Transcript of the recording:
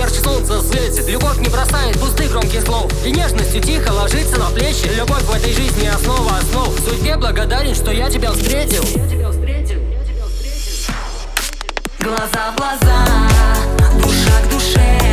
Ярче солнце светит, любовь не бросает пустых громких слов. И нежностью тихо ложится на плечи. Любовь в этой жизни основа основ. Судьбе благодарен, что я тебя встретил. Глаза в глаза, душа к душе.